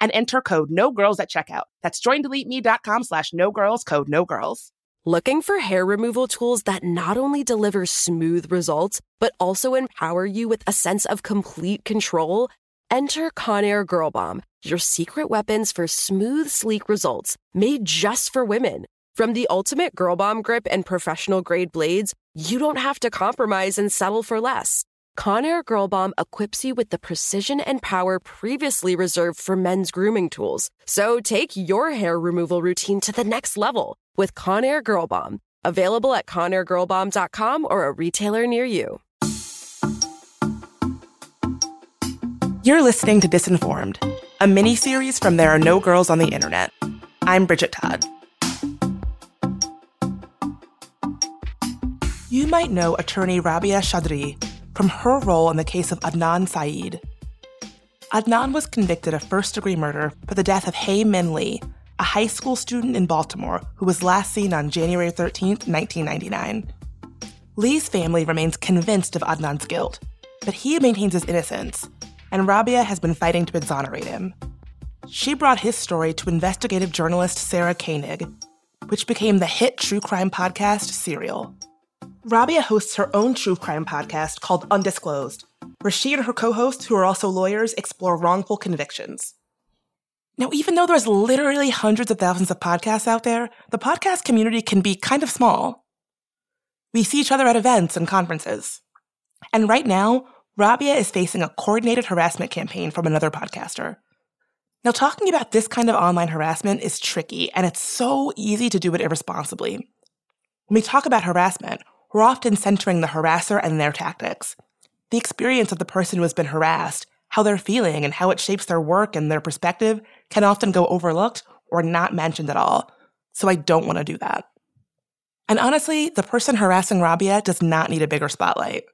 and enter code no girls at checkout. That's joindeleteme.com slash no girls code no girls. Looking for hair removal tools that not only deliver smooth results, but also empower you with a sense of complete control? Enter Conair Girl Bomb, your secret weapons for smooth, sleek results made just for women. From the ultimate Girl Bomb grip and professional grade blades, you don't have to compromise and settle for less. Conair Girl Bomb equips you with the precision and power previously reserved for men's grooming tools. So take your hair removal routine to the next level with Conair Girl Bomb. Available at ConairGirlBomb.com or a retailer near you. You're listening to Disinformed, a mini series from There Are No Girls on the Internet. I'm Bridget Todd. You might know attorney Rabia Chaudhry from her role in the case of Adnan Syed. Adnan was convicted of first degree murder for the death of Hae Min Lee, a high school student in Baltimore who was last seen on January 13, 1999. Lee's family remains convinced of Adnan's guilt, but he maintains his innocence, and Rabia has been fighting to exonerate him. She brought his story to investigative journalist Sarah Koenig, which became the hit true crime podcast Serial. Rabia hosts her own true crime podcast called Undisclosed, where she and her co hosts, who are also lawyers, explore wrongful convictions. Now, even though there's literally hundreds of thousands of podcasts out there, the podcast community can be kind of small. We see each other at events and conferences. And right now, Rabia is facing a coordinated harassment campaign from another podcaster. Now, talking about this kind of online harassment is tricky, and it's so easy to do it irresponsibly. When we talk about harassment, we're often centering the harasser and their tactics. The experience of the person who has been harassed, how they're feeling, and how it shapes their work and their perspective can often go overlooked or not mentioned at all. So I don't want to do that. And honestly, the person harassing Rabia does not need a bigger spotlight.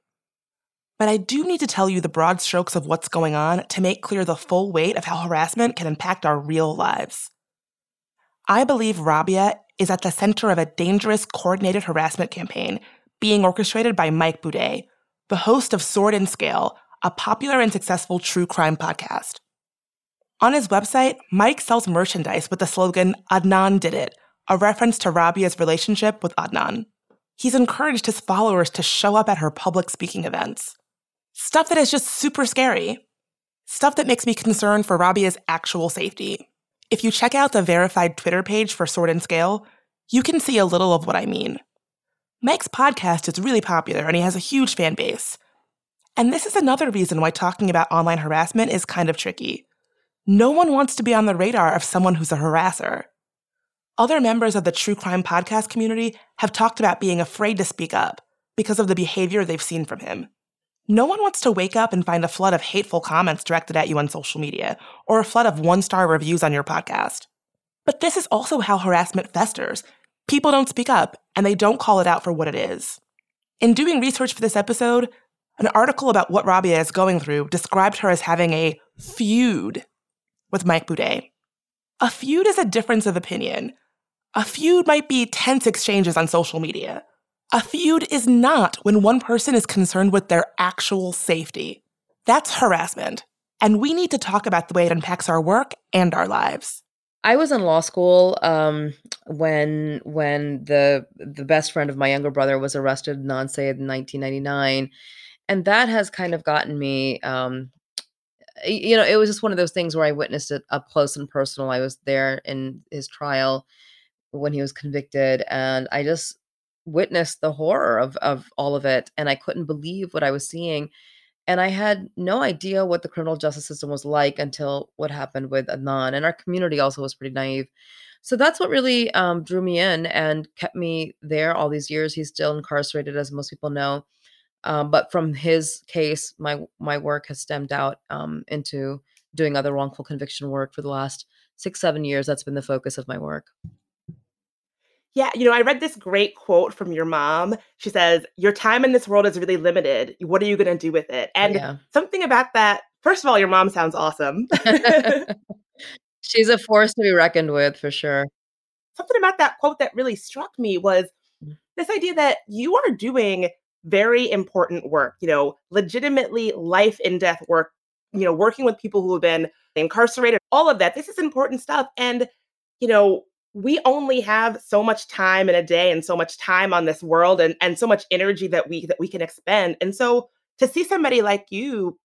But I do need to tell you the broad strokes of what's going on to make clear the full weight of how harassment can impact our real lives. I believe Rabia is at the center of a dangerous coordinated harassment campaign being orchestrated by Mike Boudet, the host of Sword and Scale, a popular and successful true crime podcast. On his website, Mike sells merchandise with the slogan, Adnan did it, a reference to Rabia's relationship with Adnan. He's encouraged his followers to show up at her public speaking events. Stuff that is just super scary. Stuff that makes me concerned for Rabia's actual safety. If you check out the verified Twitter page for Sword and Scale, you can see a little of what I mean. Mike's podcast is really popular and he has a huge fan base. And this is another reason why talking about online harassment is kind of tricky. No one wants to be on the radar of someone who's a harasser. Other members of the true crime podcast community have talked about being afraid to speak up because of the behavior they've seen from him. No one wants to wake up and find a flood of hateful comments directed at you on social media or a flood of one star reviews on your podcast. But this is also how harassment festers. People don't speak up and they don't call it out for what it is. In doing research for this episode, an article about what Rabia is going through described her as having a feud with Mike Boudet. A feud is a difference of opinion. A feud might be tense exchanges on social media. A feud is not when one person is concerned with their actual safety. That's harassment. And we need to talk about the way it impacts our work and our lives. I was in law school um, when when the the best friend of my younger brother was arrested Syed in 1999, and that has kind of gotten me. Um, you know, it was just one of those things where I witnessed it up close and personal. I was there in his trial when he was convicted, and I just witnessed the horror of of all of it and I couldn't believe what I was seeing and I had no idea what the criminal justice system was like until what happened with Adnan and our community also was pretty naive. So that's what really um, drew me in and kept me there all these years. He's still incarcerated as most people know um, but from his case my my work has stemmed out um, into doing other wrongful conviction work for the last six seven years. That's been the focus of my work yeah, you know, I read this great quote from your mom. She says, Your time in this world is really limited. What are you going to do with it? And yeah. something about that, first of all, your mom sounds awesome. She's a force to be reckoned with for sure. Something about that quote that really struck me was mm. this idea that you are doing very important work, you know, legitimately life and death work, you know, working with people who have been incarcerated, all of that. This is important stuff. And, you know, we only have so much time in a day and so much time on this world and, and so much energy that we that we can expend. And so to see somebody like you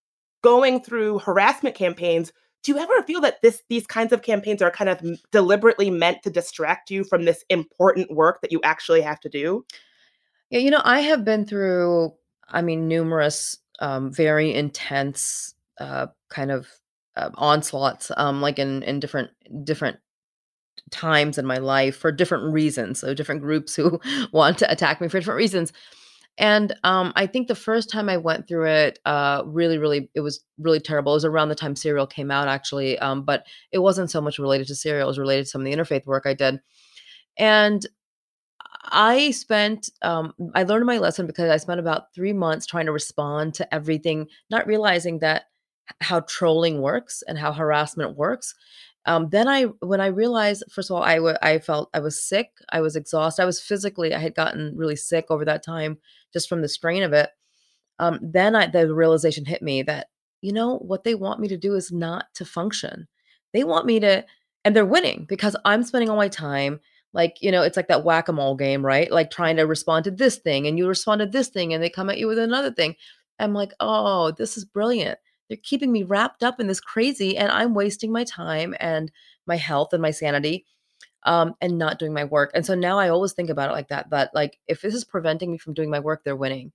going through harassment campaigns, do you ever feel that this these kinds of campaigns are kind of deliberately meant to distract you from this important work that you actually have to do? Yeah, you know, I have been through, I mean, numerous um, very intense uh, kind of uh, onslaughts, um, like in in different different times in my life for different reasons. So different groups who want to attack me for different reasons. And um, I think the first time I went through it, uh, really, really, it was really terrible. It was around the time Serial came out, actually, um, but it wasn't so much related to Serial. It was related to some of the interfaith work I did. And I spent, um, I learned my lesson because I spent about three months trying to respond to everything, not realizing that how trolling works and how harassment works um, then I, when I realized, first of all, I, w- I felt I was sick. I was exhausted. I was physically, I had gotten really sick over that time just from the strain of it. Um, then I, the realization hit me that, you know, what they want me to do is not to function. They want me to, and they're winning because I'm spending all my time like, you know, it's like that whack a mole game, right? Like trying to respond to this thing and you respond to this thing and they come at you with another thing. I'm like, oh, this is brilliant they're keeping me wrapped up in this crazy and i'm wasting my time and my health and my sanity um, and not doing my work. And so now i always think about it like that that like if this is preventing me from doing my work they're winning.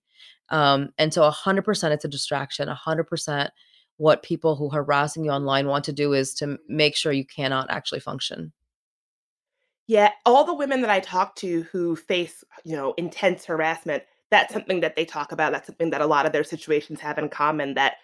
Um, and so 100% it's a distraction. 100% what people who harassing you online want to do is to make sure you cannot actually function. Yeah all the women that i talk to who face you know intense harassment that's something that they talk about that's something that a lot of their situations have in common that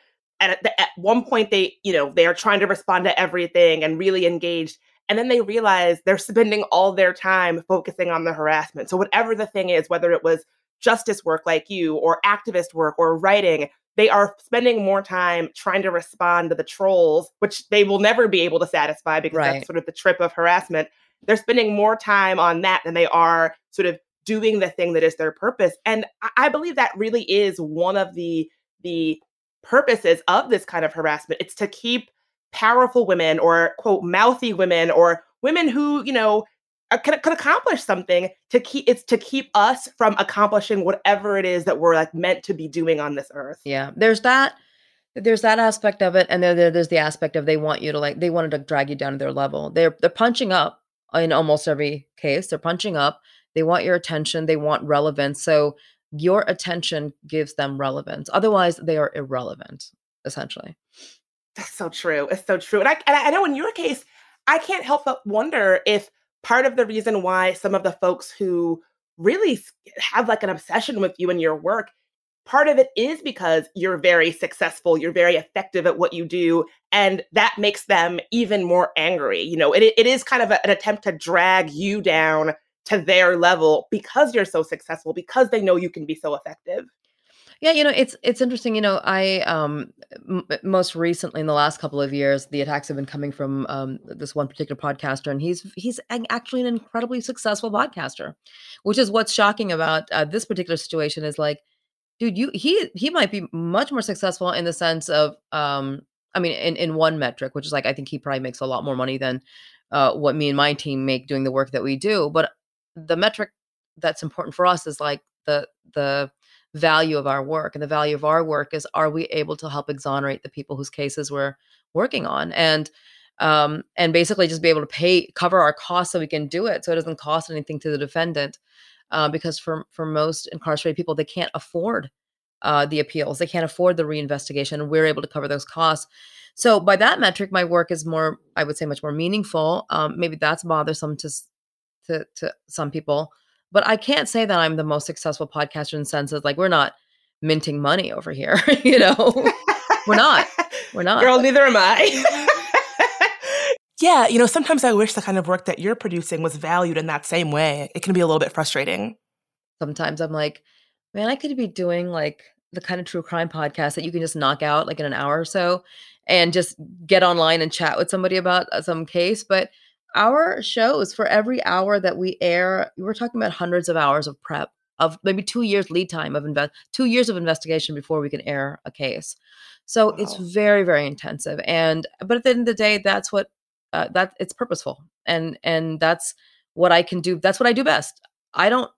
at, at one point they you know they are trying to respond to everything and really engaged and then they realize they're spending all their time focusing on the harassment. So whatever the thing is whether it was justice work like you or activist work or writing they are spending more time trying to respond to the trolls which they will never be able to satisfy because right. that's sort of the trip of harassment. They're spending more time on that than they are sort of doing the thing that is their purpose. And i believe that really is one of the the purposes of this kind of harassment. It's to keep powerful women or quote mouthy women or women who, you know, uh, could, could accomplish something to keep it's to keep us from accomplishing whatever it is that we're like meant to be doing on this earth yeah there's that there's that aspect of it and then there's the aspect of they want you to like they wanted to drag you down to their level they're they're punching up in almost every case they're punching up they want your attention they want relevance so your attention gives them relevance otherwise they are irrelevant essentially. That's so true it's so true and i, and I know in your case i can't help but wonder if part of the reason why some of the folks who really have like an obsession with you and your work part of it is because you're very successful you're very effective at what you do and that makes them even more angry you know it, it is kind of a, an attempt to drag you down to their level because you're so successful because they know you can be so effective yeah, you know, it's it's interesting. You know, I um m- most recently in the last couple of years, the attacks have been coming from um this one particular podcaster, and he's he's actually an incredibly successful podcaster, which is what's shocking about uh, this particular situation is like dude you he he might be much more successful in the sense of um i mean in in one metric which is like i think he probably makes a lot more money than uh what me and my team make doing the work that we do but the metric that's important for us is like the the value of our work and the value of our work is are we able to help exonerate the people whose cases we're working on and um and basically just be able to pay cover our costs so we can do it so it doesn't cost anything to the defendant uh, because for for most incarcerated people, they can't afford uh, the appeals, they can't afford the reinvestigation, and we're able to cover those costs. So by that metric, my work is more, I would say, much more meaningful. Um, maybe that's bothersome to to to some people, but I can't say that I'm the most successful podcaster in the sense of like we're not minting money over here. you know, we're not. We're not. Girl, neither am I. Yeah, you know, sometimes I wish the kind of work that you're producing was valued in that same way. It can be a little bit frustrating. Sometimes I'm like, man, I could be doing like the kind of true crime podcast that you can just knock out like in an hour or so and just get online and chat with somebody about uh, some case. But our shows, for every hour that we air, we're talking about hundreds of hours of prep of maybe two years lead time of invest two years of investigation before we can air a case. So wow. it's very, very intensive. And but at the end of the day, that's what uh, that it's purposeful and and that's what i can do that's what i do best i don't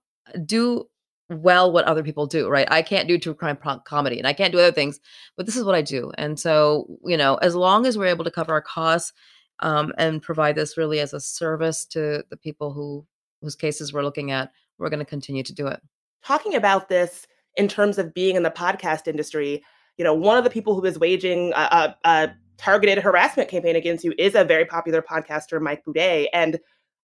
do well what other people do right i can't do true crime comedy and i can't do other things but this is what i do and so you know as long as we're able to cover our costs um, and provide this really as a service to the people who whose cases we're looking at we're going to continue to do it talking about this in terms of being in the podcast industry you know one of the people who is waging a, a, a targeted harassment campaign against you is a very popular podcaster, Mike Boudet. And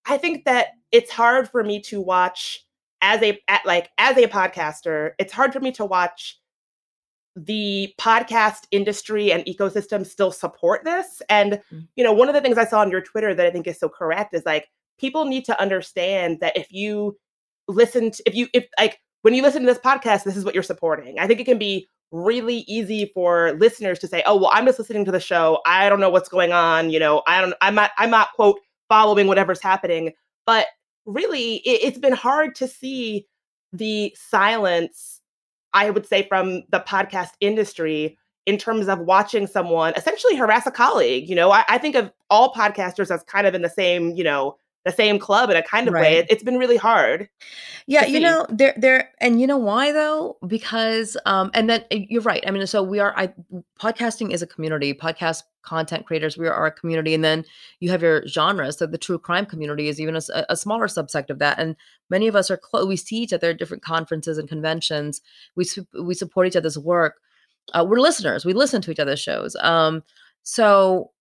I think that it's hard for me to watch as a like as a podcaster, it's hard for me to watch the podcast industry and ecosystem still support this. And mm. you know, one of the things I saw on your Twitter that I think is so correct is like people need to understand that if you listen to, if you if like when you listen to this podcast, this is what you're supporting. I think it can be really easy for listeners to say, "Oh, well, I'm just listening to the show. I don't know what's going on. You know, I don't. I'm not. I'm not quote following whatever's happening." But really, it, it's been hard to see the silence. I would say from the podcast industry in terms of watching someone essentially harass a colleague. You know, I, I think of all podcasters as kind of in the same, you know, the same club in a kind of right. way. It, has been really hard. Yeah, you know, there there and you know why though? Because um and then eh, you're right. I mean, so we are I podcasting is a community, podcast content creators, we are a community and then you have your genres. So the true crime community is even a, a smaller subsect of that and many of us are close we see each other at different conferences and conventions. We we support each other's work. Uh, we're listeners. We listen to each other's shows. Um so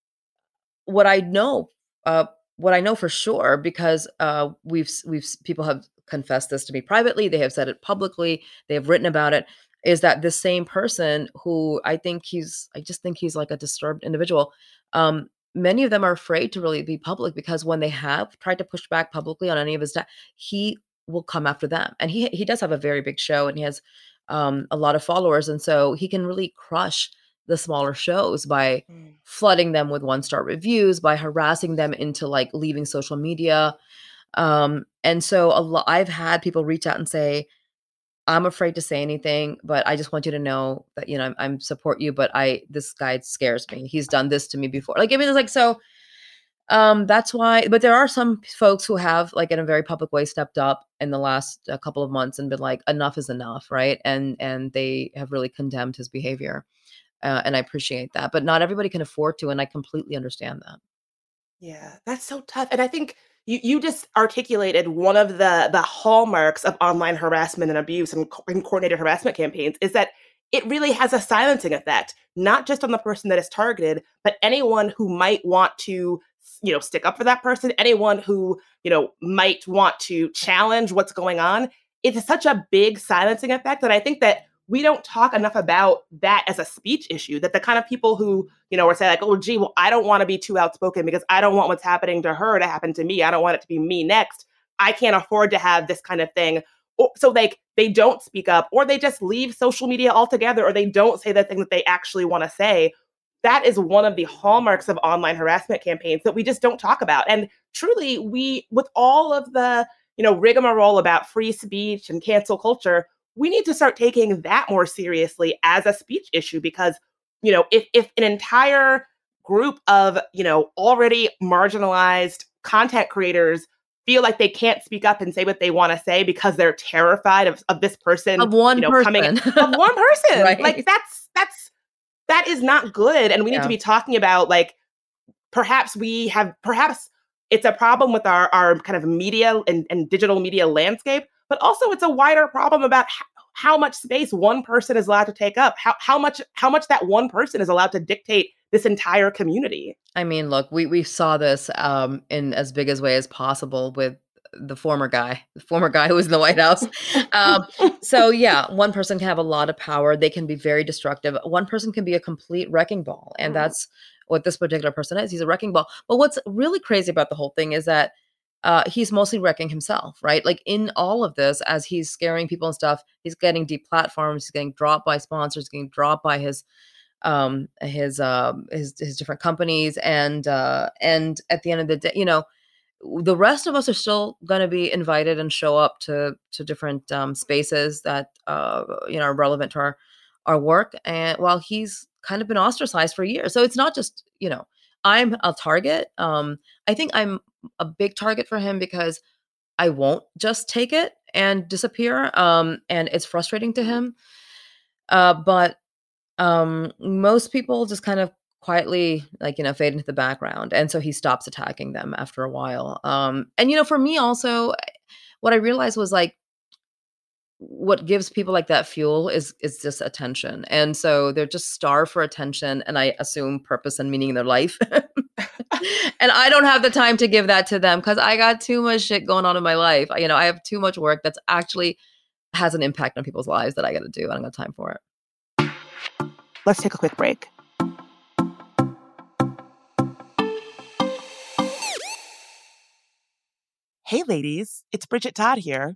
what I know uh what I know for sure, because uh, we've we've people have confessed this to me privately, they have said it publicly, they have written about it, is that this same person who I think he's, I just think he's like a disturbed individual. Um, many of them are afraid to really be public because when they have tried to push back publicly on any of his, he will come after them, and he he does have a very big show, and he has um, a lot of followers, and so he can really crush the smaller shows by mm. flooding them with one star reviews, by harassing them into like leaving social media. Um, and so a lot, I've had people reach out and say, I'm afraid to say anything, but I just want you to know that, you know, I'm, I'm support you, but I, this guy scares me. He's done this to me before. Like, I mean, it's like, so, um, that's why. But there are some folks who have, like, in a very public way, stepped up in the last uh, couple of months and been like, enough is enough, right? And and they have really condemned his behavior, uh, and I appreciate that. But not everybody can afford to, and I completely understand that. Yeah, that's so tough. And I think you you just articulated one of the the hallmarks of online harassment and abuse and, co- and coordinated harassment campaigns is that it really has a silencing effect, not just on the person that is targeted, but anyone who might want to you know stick up for that person anyone who you know might want to challenge what's going on it's such a big silencing effect that i think that we don't talk enough about that as a speech issue that the kind of people who you know are saying like oh gee well i don't want to be too outspoken because i don't want what's happening to her to happen to me. I don't want it to be me next. I can't afford to have this kind of thing. So like they don't speak up or they just leave social media altogether or they don't say the thing that they actually want to say. That is one of the hallmarks of online harassment campaigns that we just don't talk about. And truly, we, with all of the, you know, rigmarole about free speech and cancel culture, we need to start taking that more seriously as a speech issue because, you know, if, if an entire group of, you know, already marginalized content creators feel like they can't speak up and say what they want to say because they're terrified of, of this person of one you know, person. coming of one person. right. Like that's that's that is not good and we need to be talking about like perhaps we have perhaps it's a problem with our our kind of media and, and digital media landscape but also it's a wider problem about how, much space one person is allowed to take up how, how much how much that one person is allowed to dictate this entire community I mean, look, we we saw this um, in as big as way as possible with the former guy, the former guy who was in the White House. Um, so yeah, one person can have a lot of power. They can be very destructive. One person can be a complete wrecking ball, and Mhm. that's what this particular person is. He's a wrecking ball. But what's really crazy about the whole thing is that uh, he's mostly wrecking himself, right? Like in all of this, as he's scaring people and stuff, he's getting deplatformed. He's getting dropped by sponsors, getting dropped by his um his um his his different companies and uh and at the end of the day you know the rest of us are still going to be invited and show up to to different um spaces that uh you know are relevant to our our work and while he's kind of been ostracized for years so it's not just you know i'm a target um i think i'm a big target for him because i won't just take it and disappear um and it's frustrating to him uh but um most people just kind of quietly like you know fade into the background and so he stops attacking them after a while um and you know for me also what i realized was like what gives people like that fuel is is just attention and so they're just starved for attention and i assume purpose and meaning in their life. And i don't have the time to give that to them because i got too much shit going on in my life. You know i have too much work that's actually has an impact on people's lives that i got to do i don't got time for it. Let's take a quick break. Hey, ladies, it's Bridget Todd here.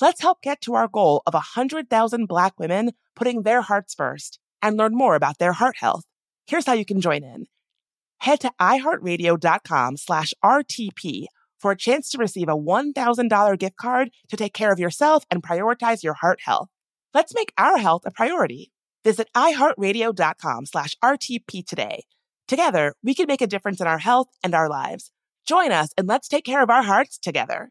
Let's help get to our goal of 100,000 Black women putting their hearts first and learn more about their heart health. Here's how you can join in. Head to iheartradio.com slash RTP for a chance to receive a $1,000 gift card to take care of yourself and prioritize your heart health. Let's make our health a priority. Visit iheartradio.com slash RTP today. Together, we can make a difference in our health and our lives. Join us and let's take care of our hearts together.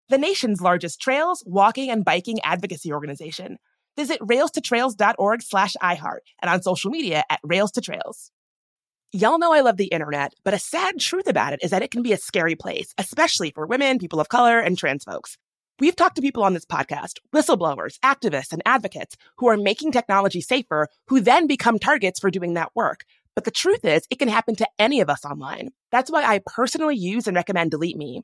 the nation's largest trails, walking, and biking advocacy organization. Visit railstotrails.org slash iHeart and on social media at Rails to Trails. Y'all know I love the internet, but a sad truth about it is that it can be a scary place, especially for women, people of color, and trans folks. We've talked to people on this podcast, whistleblowers, activists, and advocates who are making technology safer, who then become targets for doing that work. But the truth is, it can happen to any of us online. That's why I personally use and recommend Delete Me.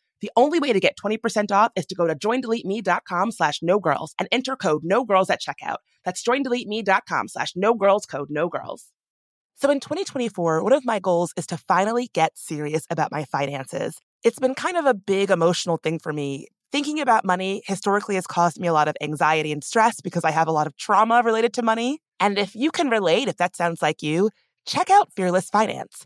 The only way to get 20% off is to go to joindeleteme.com slash no girls and enter code no girls at checkout. That's joindeleteme.com slash no girls code no girls. So in 2024, one of my goals is to finally get serious about my finances. It's been kind of a big emotional thing for me Thinking about money historically has caused me a lot of anxiety and stress because I have a lot of trauma related to money. And if you can relate, if that sounds like you, check out Fearless Finance.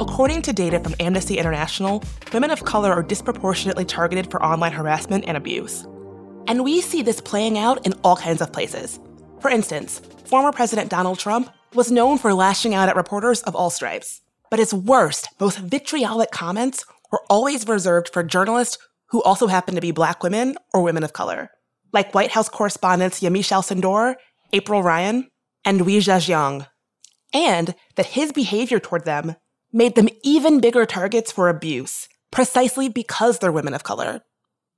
According to data from Amnesty International, women of color are disproportionately targeted for online harassment and abuse. And we see this playing out in all kinds of places. For instance, former President Donald Trump was known for lashing out at reporters of all stripes. But his worst, most vitriolic comments were always reserved for journalists who also happen to be black women or women of color, like White House correspondents Yamiche Alcindor, April Ryan, and Weijia Jiang, and that his behavior toward them made them even bigger targets for abuse, precisely because they're women of color.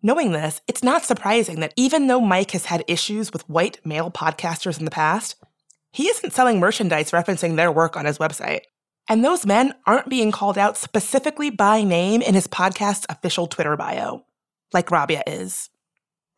Knowing this, it's not surprising that even though Mike has had issues with white male podcasters in the past, he isn't selling merchandise referencing their work on his website. And those men aren't being called out specifically by name in his podcast's official Twitter bio, like Rabia is.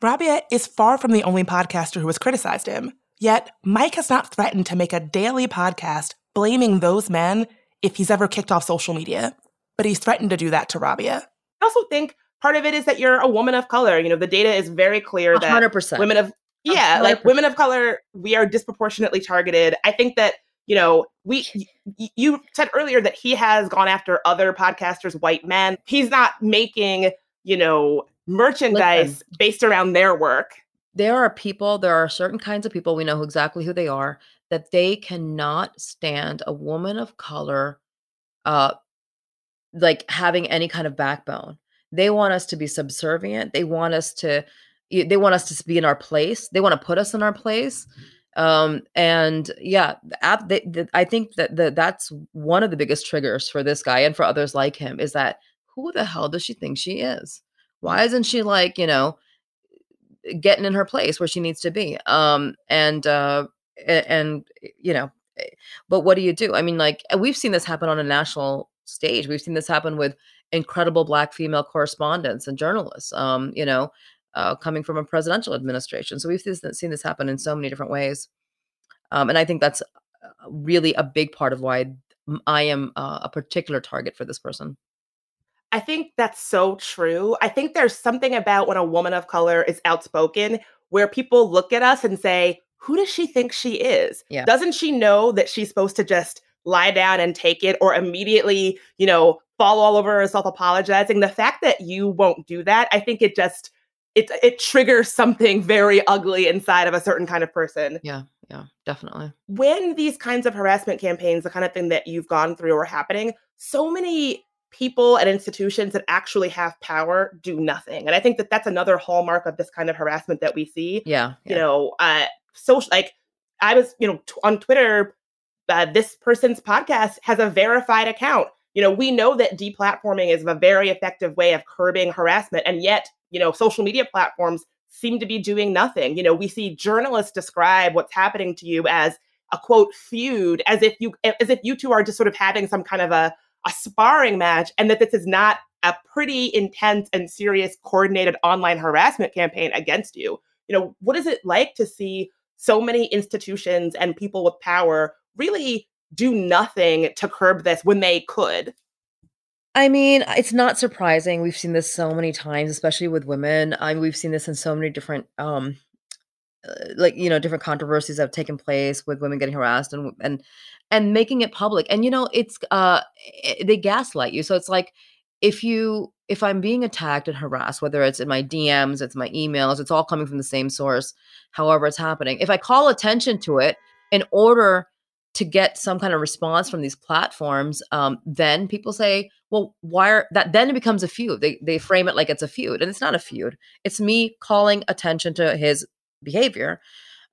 Rabia is far from the only podcaster who has criticized him. Yet, Mike has not threatened to make a daily podcast blaming those men if he's ever kicked off social media, but he's threatened to do that to Rabia. I also think part of it is that you're a woman of color. You know, the data is very clear that 100%. women of yeah, 100%. like women of color, we are disproportionately targeted. I think that you know, we you said earlier that he has gone after other podcasters, white men. He's not making, you know, merchandise Listen. based around their work there are people, there are certain kinds of people, we know exactly who they are, that they cannot stand a woman of color uh like having any kind of backbone. They want us to be subservient. They want us to they want us to be in our place. They want to put us in our place. Um and yeah, they, I think that the, that's one of the biggest triggers for this guy and for others like him is that who the hell does she think she is? Why isn't she like, you know, getting in her place where she needs to be. Um, and uh, and you know, eh, but what do you do? I mean, like we've seen this happen on a national stage. We've seen this happen with incredible black female correspondents and journalists. Um, you know, uh, coming from a presidential administration. So we've seen this happen in so many different ways. Um, and I think that's uh, really a big part of why I am uh, a particular target for this person. I think that's so true. I think there's something about when a woman of color is outspoken where people look at us and say, who does she think she is? Yeah. Doesn't she know that she's supposed to just lie down and take it or immediately, you know, fall all over herself apologizing? The fact that you won't do that, I think it just it it triggers something very ugly inside of a certain kind of person. Yeah, yeah, definitely. When these kinds of harassment campaigns, the kind of thing that you've gone through are happening, so many people and institutions that actually have power do nothing. And I think that that's another hallmark of this kind of harassment that we see. Yeah. You know, uh, social, like I was, you know, t- on Twitter uh, this person's podcast has a verified account. You know, we know that deplatforming is a very effective way of curbing harassment, and yet, you know, social media platforms seem to be doing nothing. You know, we see journalists describe what's happening to you as a quote feud, as if you as if you two are just sort of having some kind of a a sparring match, and that this is not a pretty intense and serious coordinated online harassment campaign against you. You know, what is it like to see so many institutions and people with power really do nothing to curb this when they could. I mean, it's not surprising. We've seen this so many times, especially with women. I mean, we've seen this in so many different, um, uh, like you know, different controversies that have taken place with women getting harassed and and and making it public. And you know, it's uh, it, they gaslight you. So it's like if you if I'm being attacked and harassed, whether it's in my DMs, it's my emails, it's all coming from the same source. However, it's happening. If I call attention to it in order to get some kind of response from these platforms, um, then people say, well, why are that? Then it becomes a feud. They, they frame it like it's a feud, and it's not a feud. It's me calling attention to his behavior.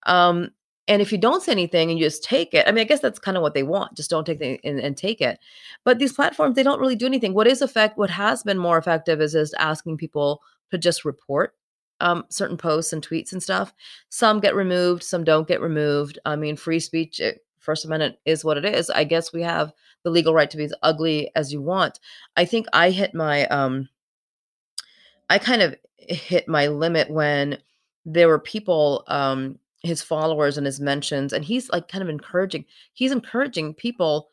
Um, and if you don't say anything and you just take it, I mean, I guess that's kind of what they want. Just don't take it and, and, take it. But these platforms, they don't really do anything. What is effect? What has been more effective is just asking people to just report um, certain posts and tweets and stuff. Some get removed, some don't get removed. I mean, free speech. It, First Amendment is what it is. I guess we have the legal right to be as ugly as you want. I think I hit my um I kind of hit my limit when there were people um his followers and his mentions and he's like kind of encouraging he's encouraging people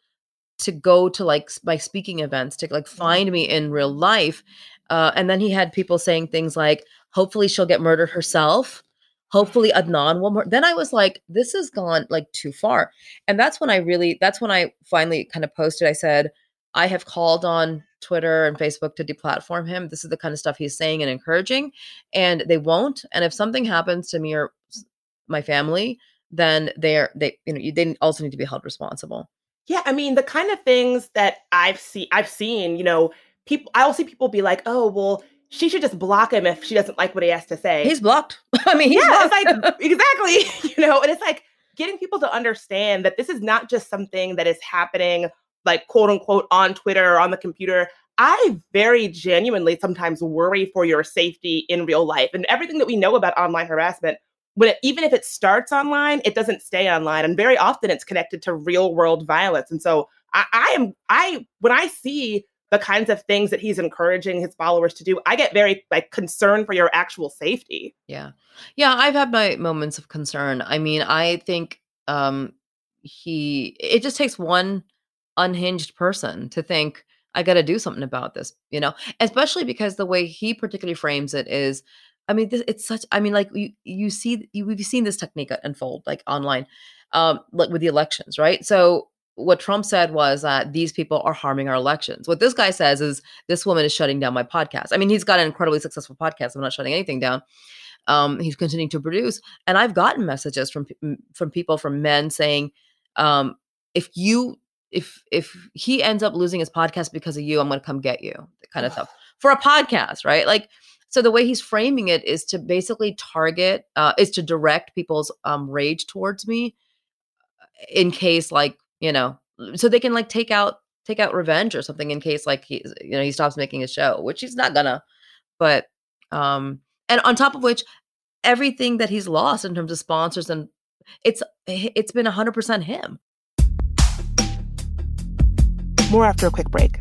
to go to like my speaking events to like mm-hmm. find me in real life uh, and then he had people saying things like hopefully she'll get murdered herself hopefully Adnan will more. Then I was like, this has gone like too far. And that's when I really, that's when I finally kind of posted. I said, I have called on Twitter and Facebook to deplatform him. This is the kind of stuff he's saying and encouraging, and they won't. And if something happens to me or my family, then they're they you know they also need to be held responsible. Yeah, I mean the kind of things that I've seen I've seen, you know, people I'll see people be like, "Oh, well, she should just block him if she doesn't like what he has to say. He's blocked. I mean, yeah, blocked. it's like exactly, you know, and it's like getting people to understand that this is not just something that is happening like quote unquote on Twitter or on the computer. I very genuinely sometimes worry for your safety in real life and everything that we know about online harassment. When it, even if it starts online, it doesn't stay online, and very often it's connected to real world violence. And so I, I am I when I see the kinds of things that he's encouraging his followers to do, I get very like concerned for your actual safety. Yeah. Yeah, I've had my moments of concern. I mean, I think um he it just takes one unhinged person to think I got to do something about this, you know, especially because the way he particularly frames it is I mean, this, it's such. I mean, like you, you see, you, we've seen this technique unfold, like online, um, like with the elections, right? So what Trump said was that these people are harming our elections. What this guy says is this woman is shutting down my podcast. I mean, he's got an incredibly successful podcast. I'm not shutting anything down. Um, he's continuing to produce, and I've gotten messages from from people from men saying, um, if you if if he ends up losing his podcast because of you, I'm going to come get you, kind of stuff for a podcast, right? Like. So the way he's framing it is to basically target, uh, is to direct people's um, rage towards me, in case like you know, so they can like take out take out revenge or something in case like he you know he stops making a show, which he's not gonna. But um and on top of which everything that he's lost in terms of sponsors and it's it's been 100% him. More after a quick break.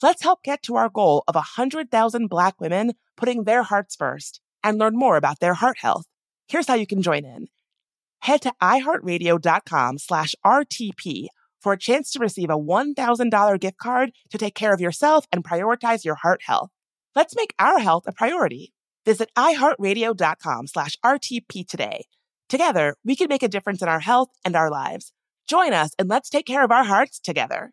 Let's help get to our goal of 100,000 Black women putting their hearts first and learn more about their heart health. Here's how you can join in. Head to iheartradio.com slash RTP for a chance to receive a $1,000 gift card to take care of yourself and prioritize your heart health. Let's make our health a priority. Visit iheartradio.com slash RTP today. Together, we can make a difference in our health and our lives. Join us and let's take care of our hearts together.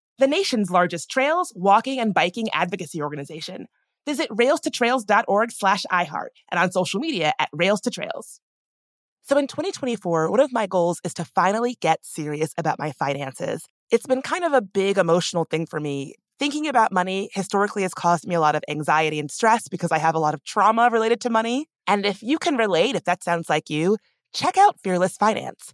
the nation's largest trails, walking, and biking advocacy organization. Visit railstotrails.org slash iHeart and on social media at Rails to Trails. So in 2024, one of my goals is to finally get serious about my finances. It's been kind of a big emotional thing for me. Thinking about money historically has caused me a lot of anxiety and stress because I have a lot of trauma related to money. And if you can relate, if that sounds like you, check out Fearless Finance.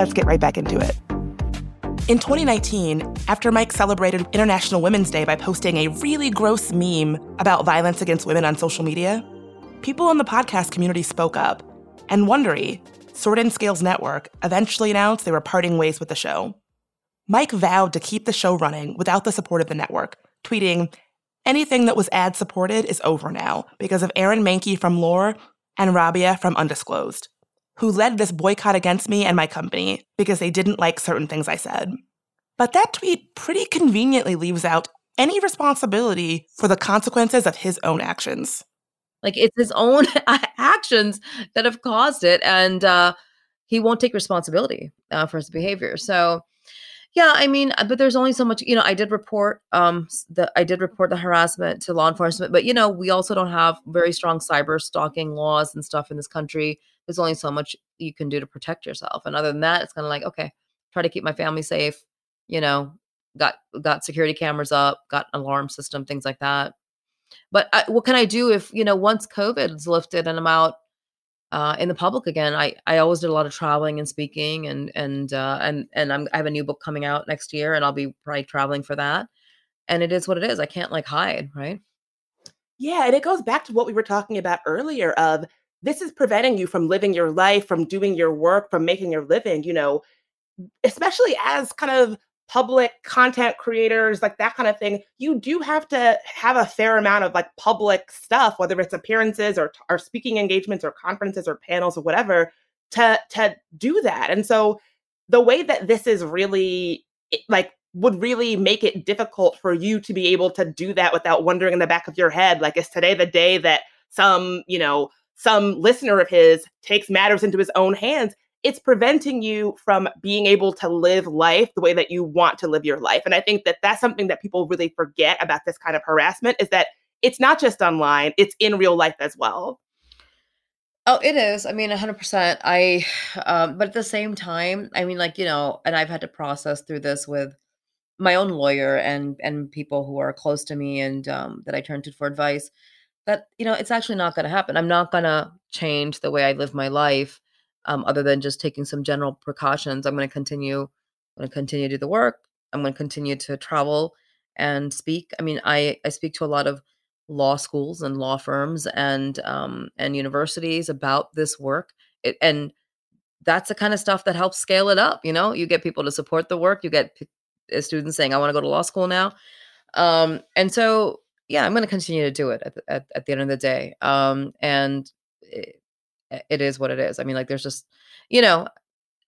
Let's get right back into it. In 2019, after Mike celebrated International Women's Day by posting a really gross meme about violence against women on social media, people in the podcast community spoke up, and Wondery, Sword and Scales Network, eventually announced they were parting ways with the show. Mike vowed to keep the show running without the support of the network, tweeting, Anything that was ad supported is over now because of Aaron Mahnke from Lore and Rabia from Undisclosed who led this boycott against me and my company because they didn't like certain things I said. But that tweet pretty conveniently leaves out any responsibility for the consequences of his own actions. Like it's his own actions that have caused it, and uh, he won't take responsibility uh, for his behavior. So, yeah, I mean, but there's only so much. You know, I did report um the I did report the harassment to law enforcement, but you know, we also don't have very strong cyber stalking laws and stuff in this country there's only so much you can do to protect yourself. And other than that, it's kind of like, okay, try to keep my family safe, you know, got got security cameras up, got alarm system, things like that. But I, what can I do if, you know, once COVID's lifted and I'm out uh, in the public again, I, I always did a lot of traveling and speaking and, and, uh, and, and I'm, I have a new book coming out next year and I'll be probably traveling for that. And it is what it is. I can't like hide. Right. Yeah. And it goes back to what we were talking about earlier of this is preventing you from living your life, from doing your work, from making your living, you know, especially as kind of public content creators, like that kind of thing, you do have to have a fair amount of like public stuff, whether it's appearances or, or speaking engagements or conferences or panels or whatever, to to do that. And so the way that this is really like would really make it difficult for you to be able to do that without wondering in the back of your head, like, is today the day that some, you know, some listener of his takes matters into his own hands, it's preventing you from being able to live life the way that you want to live your life. And I think that that's something that people really forget about this kind of harassment is that it's not just online, it's in real life as well. Oh, it is. I mean, 100%. I, um, but at the same time, I mean, like, you know, and I've had to process through this with my own lawyer and and people who are close to me and um, that I turn to for advice that you know it's actually not going to happen. I'm not going to change the way I live my life um, other than just taking some general precautions. I'm going to continue. I'm going to continue to do the work. I'm going to continue to travel and speak. I mean, I I speak to a lot of law schools and law firms and um, and universities about this work. It, and that's the kind of stuff that helps scale it up. You know, you get people to support the work. You get p- students saying, "I want to go to law school now," um, and so yeah, I'm going to continue to do it at the, at, at the end of the day. Um, and it, it is what it is. I mean, like, there's just, you know,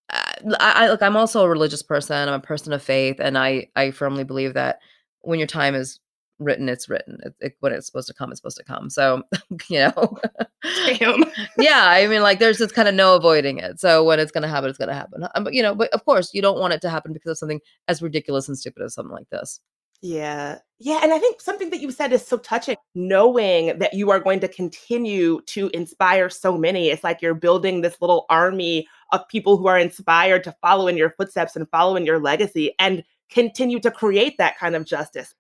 I, I look. I'm also a religious person. I'm a person of faith, and I I firmly believe that when your time is written, it's written. It, it, when it's supposed to come, it's supposed to come. So, you know, yeah. I mean, like, there's just kind of no avoiding it. So when it's going to happen, it's going to happen. Um, but you know, but of course, you don't want it to happen because of something as ridiculous and stupid as something like this. Yeah. Yeah. And I think something that you said is so touching, knowing that you are going to continue to inspire so many. It's like you're building this little army of people who are inspired to follow in your footsteps and follow in your legacy and continue to create that kind of justice.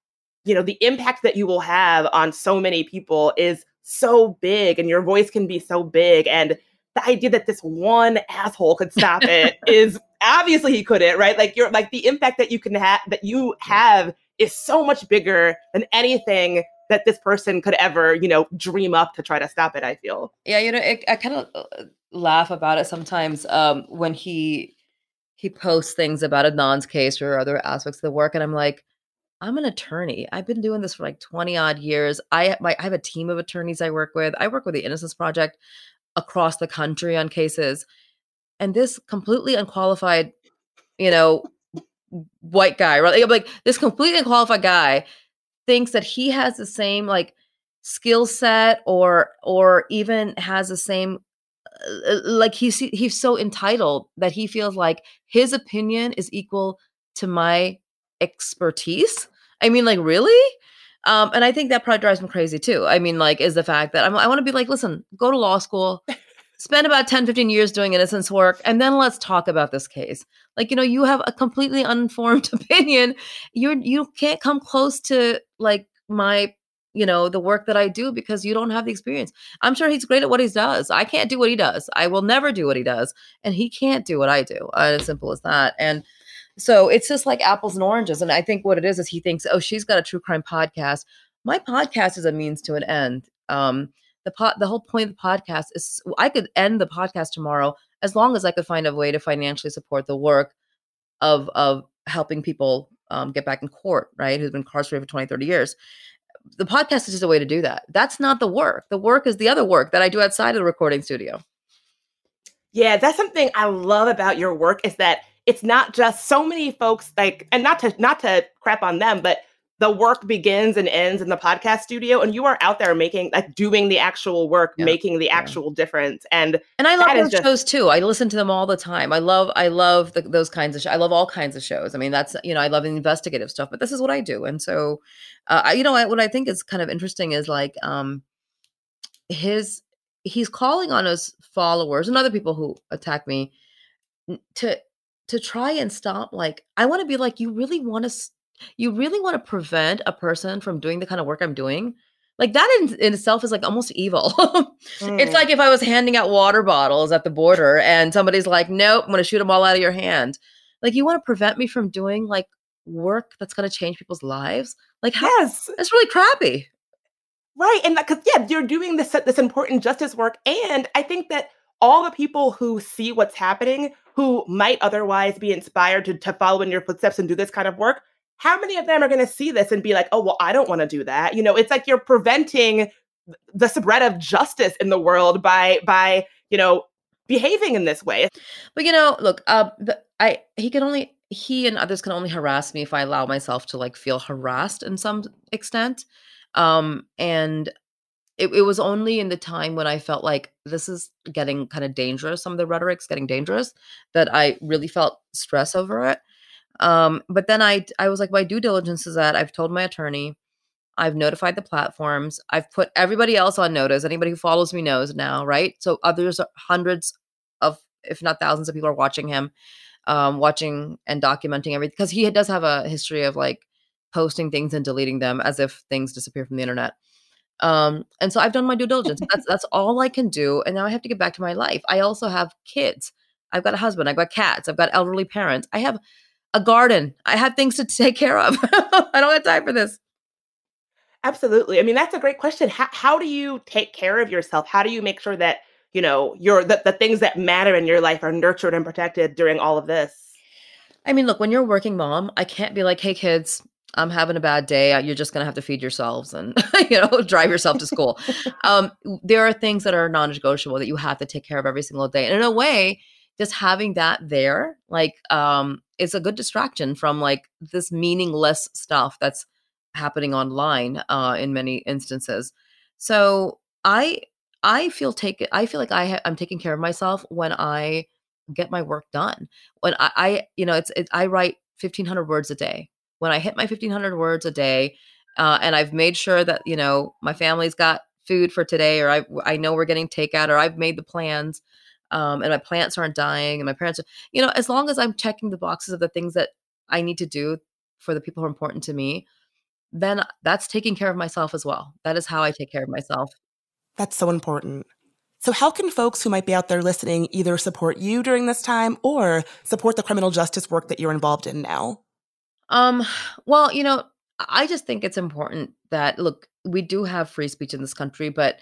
You know, the impact that you will have on so many people is so big and your voice can be so big. And the idea that this one asshole could stop it is obviously he couldn't, right? Like you're like the impact that you can have that you have is so much bigger than anything that this person could ever, you know, dream up to try to stop it. I feel. Yeah, you know, it, I kind of uh, laugh about it sometimes um, when he he posts things about Adnan's case or other aspects of the work, and I'm like, I'm an attorney. I've been doing this for like 20 odd years. I my, I have a team of attorneys I work with. I work with the Innocence Project across the country on cases, and this completely unqualified, you know, white guy, right? Like this completely qualified guy thinks that he has the same like skill set or or even has the same uh, like he's he's so entitled that he feels like his opinion is equal to my expertise. I mean, like really? Um, and I think that probably drives me crazy too. I mean, like, is the fact that I'm, I want to be like, listen, go to law school, spend about 10 15 years doing innocence work and then let's talk about this case. Like you know you have a completely uninformed opinion. You're you can't come close to like my you know the work that i do because you don't have the experience. I'm sure he's great at what he does. I can't do what he does. I will never do what he does and he can't do what i do. Uh, as simple as that. And so it's just like apples and oranges and i think what it is is he thinks oh she's got a true crime podcast. My podcast is a means to an end. Um the pot the whole point of the podcast is I could end the podcast tomorrow as long as I could find a way to financially support the work of of helping people um, get back in court, right? Who's been incarcerated for 20, 30 years. The podcast is just a way to do that. That's not the work. The work is the other work that I do outside of the recording studio. Yeah, that's something I love about your work is that it's not just so many folks like and not to not to crap on them, but the work begins and ends in the podcast studio and you are out there making like doing the actual work yeah. making the actual yeah. difference and and i love those just- shows too i listen to them all the time i love i love the, those kinds of shows i love all kinds of shows i mean that's you know i love the investigative stuff but this is what i do and so uh, I, you know I, what i think is kind of interesting is like um his he's calling on his followers and other people who attack me to to try and stop like i want to be like you really want to you really want to prevent a person from doing the kind of work I'm doing. Like that in, in itself is like almost evil. mm. It's like if I was handing out water bottles at the border and somebody's like, nope, I'm going to shoot them all out of your hand. Like you want to prevent me from doing like work that's going to change people's lives. Like, how, yes, that's really crappy. Right. And because, yeah, you're doing this, this important justice work. And I think that all the people who see what's happening, who might otherwise be inspired to, to follow in your footsteps and do this kind of work, how many of them are going to see this and be like, oh, well, I don't want to do that? You know, it's like you're preventing the spread of justice in the world by, by, you know, behaving in this way. But, you know, look, uh, I, he can only, he and others can only harass me if I allow myself to like feel harassed in some extent. Um, and it, it was only in the time when I felt like this is getting kind of dangerous, some of the rhetoric's getting dangerous, that I really felt stress over it. Um, but then I I was like, my due diligence is that I've told my attorney, I've notified the platforms, I've put everybody else on notice. Anybody who follows me knows now, right? So others, hundreds of, if not thousands of people are watching him, um, watching and documenting everything because he does have a history of like posting things and deleting them as if things disappear from the internet. Um, and so I've done my due diligence. That's that's all I can do. And now I have to get back to my life. I also have kids. I've got a husband. I've got cats. I've got elderly parents. I have a garden. I have things to take care of. I don't have time for this. Absolutely. I mean, that's a great question. How, how do you take care of yourself? How do you make sure that, you know, your the, the things that matter in your life are nurtured and protected during all of this? I mean, look, when you're a working mom, I can't be like, hey, kids, I'm having a bad day. You're just going to have to feed yourselves and, you know, drive yourself to school. um, there are things that are non negotiable that you have to take care of every single day. And in a way, just having that there, like, um, it's a good distraction from like this meaningless stuff that's happening online uh, in many instances. So I, I feel take I feel like I ha- I'm taking care of myself when I get my work done. When I, I you know, it's it, I write 1500 words a day when I hit my 1500 words a day, uh, and I've made sure that, you know, my family's got food for today, or I, I know we're getting takeout, or I've made the plans, um, and my plants aren't dying, and my parents are, you know, as long as I'm checking the boxes of the things that I need to do for the people who are important to me, then that's taking care of myself as well. That is how I take care of myself. That's so important. So, how can folks who might be out there listening either support you during this time or support the criminal justice work that you're involved in now? Um, well, you know, I just think it's important that look, we do have free speech in this country, but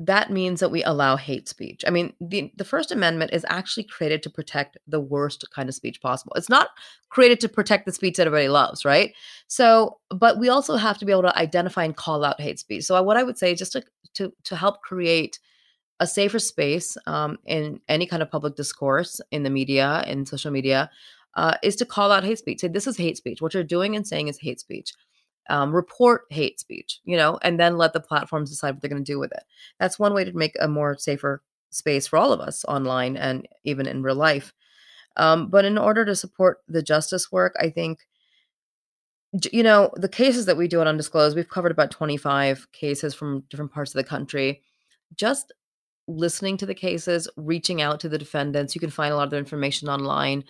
that means that we allow hate speech. I mean, the the First Amendment is actually created to protect the worst kind of speech possible. It's not created to protect the speech that everybody loves, right? So, but we also have to be able to identify and call out hate speech. So, what I would say, just to to to help create a safer space um, in any kind of public discourse in the media in social media uh, is to call out hate speech. Say this is hate speech. What you're doing and saying is hate speech. Um, report hate speech, you know, and then let the platforms decide what they're going to do with it. That's one way to make a more safer space for all of us online and even in real life. Um, but in order to support the justice work, I think, you know, the cases that we do on Undisclosed, we've covered about 25 cases from different parts of the country. Just listening to the cases, reaching out to the defendants. You can find a lot of the information online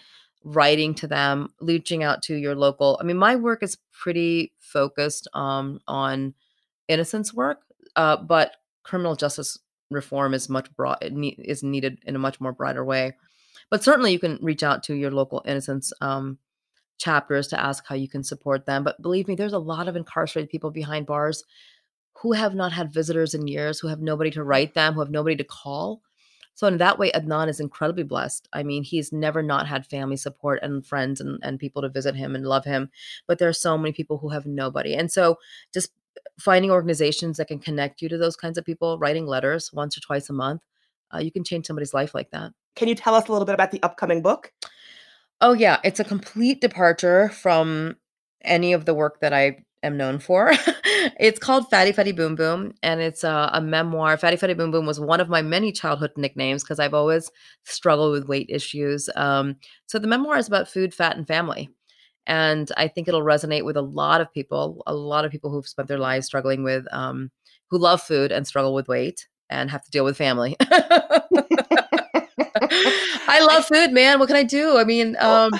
writing to them, reaching out to your local. I mean, my work is pretty focused um, on innocence work, uh, but criminal justice reform is much broad is needed in a much more broader way. But certainly, you can reach out to your local innocence um, chapters to ask how you can support them. But believe me, there's a lot of incarcerated people behind bars who have not had visitors in years, who have nobody to write them, who have nobody to call. So in that way, Adnan is incredibly blessed. I mean, he's never not had family support and friends and, and people to visit him and love him. But there are so many people who have nobody. And so just finding organizations that can connect you to those kinds of people, writing letters once or twice a month, uh, you can change somebody's life like that. Can you tell us a little bit about the upcoming book? Oh, yeah. It's a complete departure from any of the work that I am known for. it's called Fatty Fatty Boom Boom, and it's a, a, memoir. Fatty Fatty Boom Boom was one of my many childhood nicknames because I've always struggled with weight issues. Um, so the memoir is about food, fat, and family. And I think it'll resonate with a lot of people, a lot of people who've spent their lives struggling with, um, who love food and struggle with weight and have to deal with family. I love food, man. What can I do? I mean, um,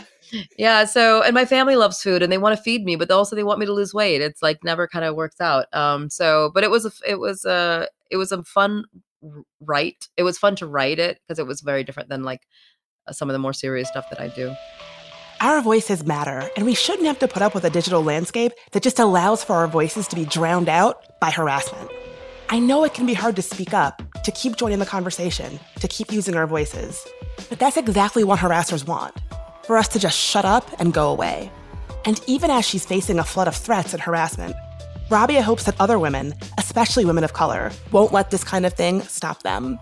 yeah. So, and my family loves food and they want to feed me, but also they want me to lose weight. It's like never kind of works out. Um, so, but it was, a, it was a, it was a fun write. It was fun to write it because it was very different than like uh, some of the more serious stuff that I do. Our voices matter, and we shouldn't have to put up with a digital landscape that just allows for our voices to be drowned out by harassment. I know it can be hard to speak up, to keep joining the conversation, to keep using our voices. But that's exactly what harassers want for us to just shut up and go away. And even as she's facing a flood of threats and harassment, Rabia hopes that other women, especially women of color, won't let this kind of thing stop them.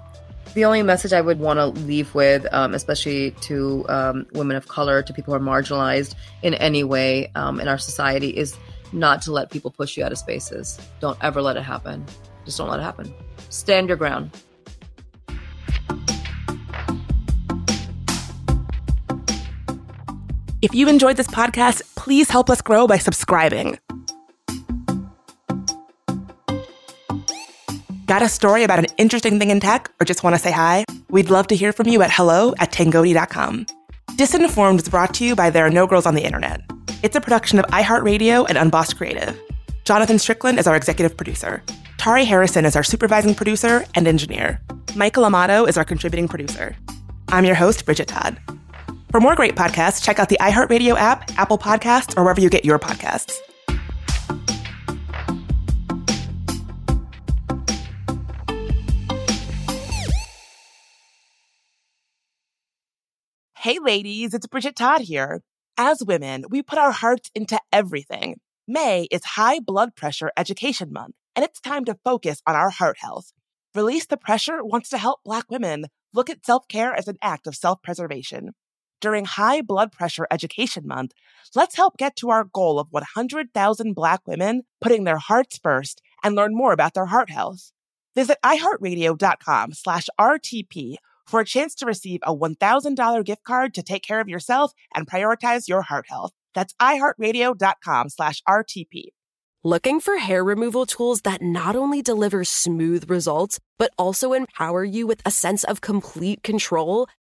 The only message I would want to leave with, um, especially to um, women of color, to people who are marginalized in any way um, in our society, is not to let people push you out of spaces. Don't ever let it happen. Just don't let it happen. Stand your ground. If you enjoyed this podcast, please help us grow by subscribing. Got a story about an interesting thing in tech or just want to say hi? We'd love to hear from you at hello at tangoti.com. Disinformed is brought to you by There Are No Girls on the Internet. It's a production of iHeartRadio and Unbossed Creative. Jonathan Strickland is our executive producer. Tari Harrison is our supervising producer and engineer. Michael Amato is our contributing producer. I'm your host, Bridget Todd. For more great podcasts, check out the iHeartRadio app, Apple Podcasts, or wherever you get your podcasts. Hey, ladies, it's Bridget Todd here. As women, we put our hearts into everything. May is High Blood Pressure Education Month, and it's time to focus on our heart health. Release the Pressure wants to help Black women look at self care as an act of self preservation. During High Blood Pressure Education Month, let's help get to our goal of 100,000 Black women putting their hearts first and learn more about their heart health. Visit iHeartRadio.com slash RTP for a chance to receive a $1,000 gift card to take care of yourself and prioritize your heart health. That's iHeartRadio.com slash RTP. Looking for hair removal tools that not only deliver smooth results, but also empower you with a sense of complete control?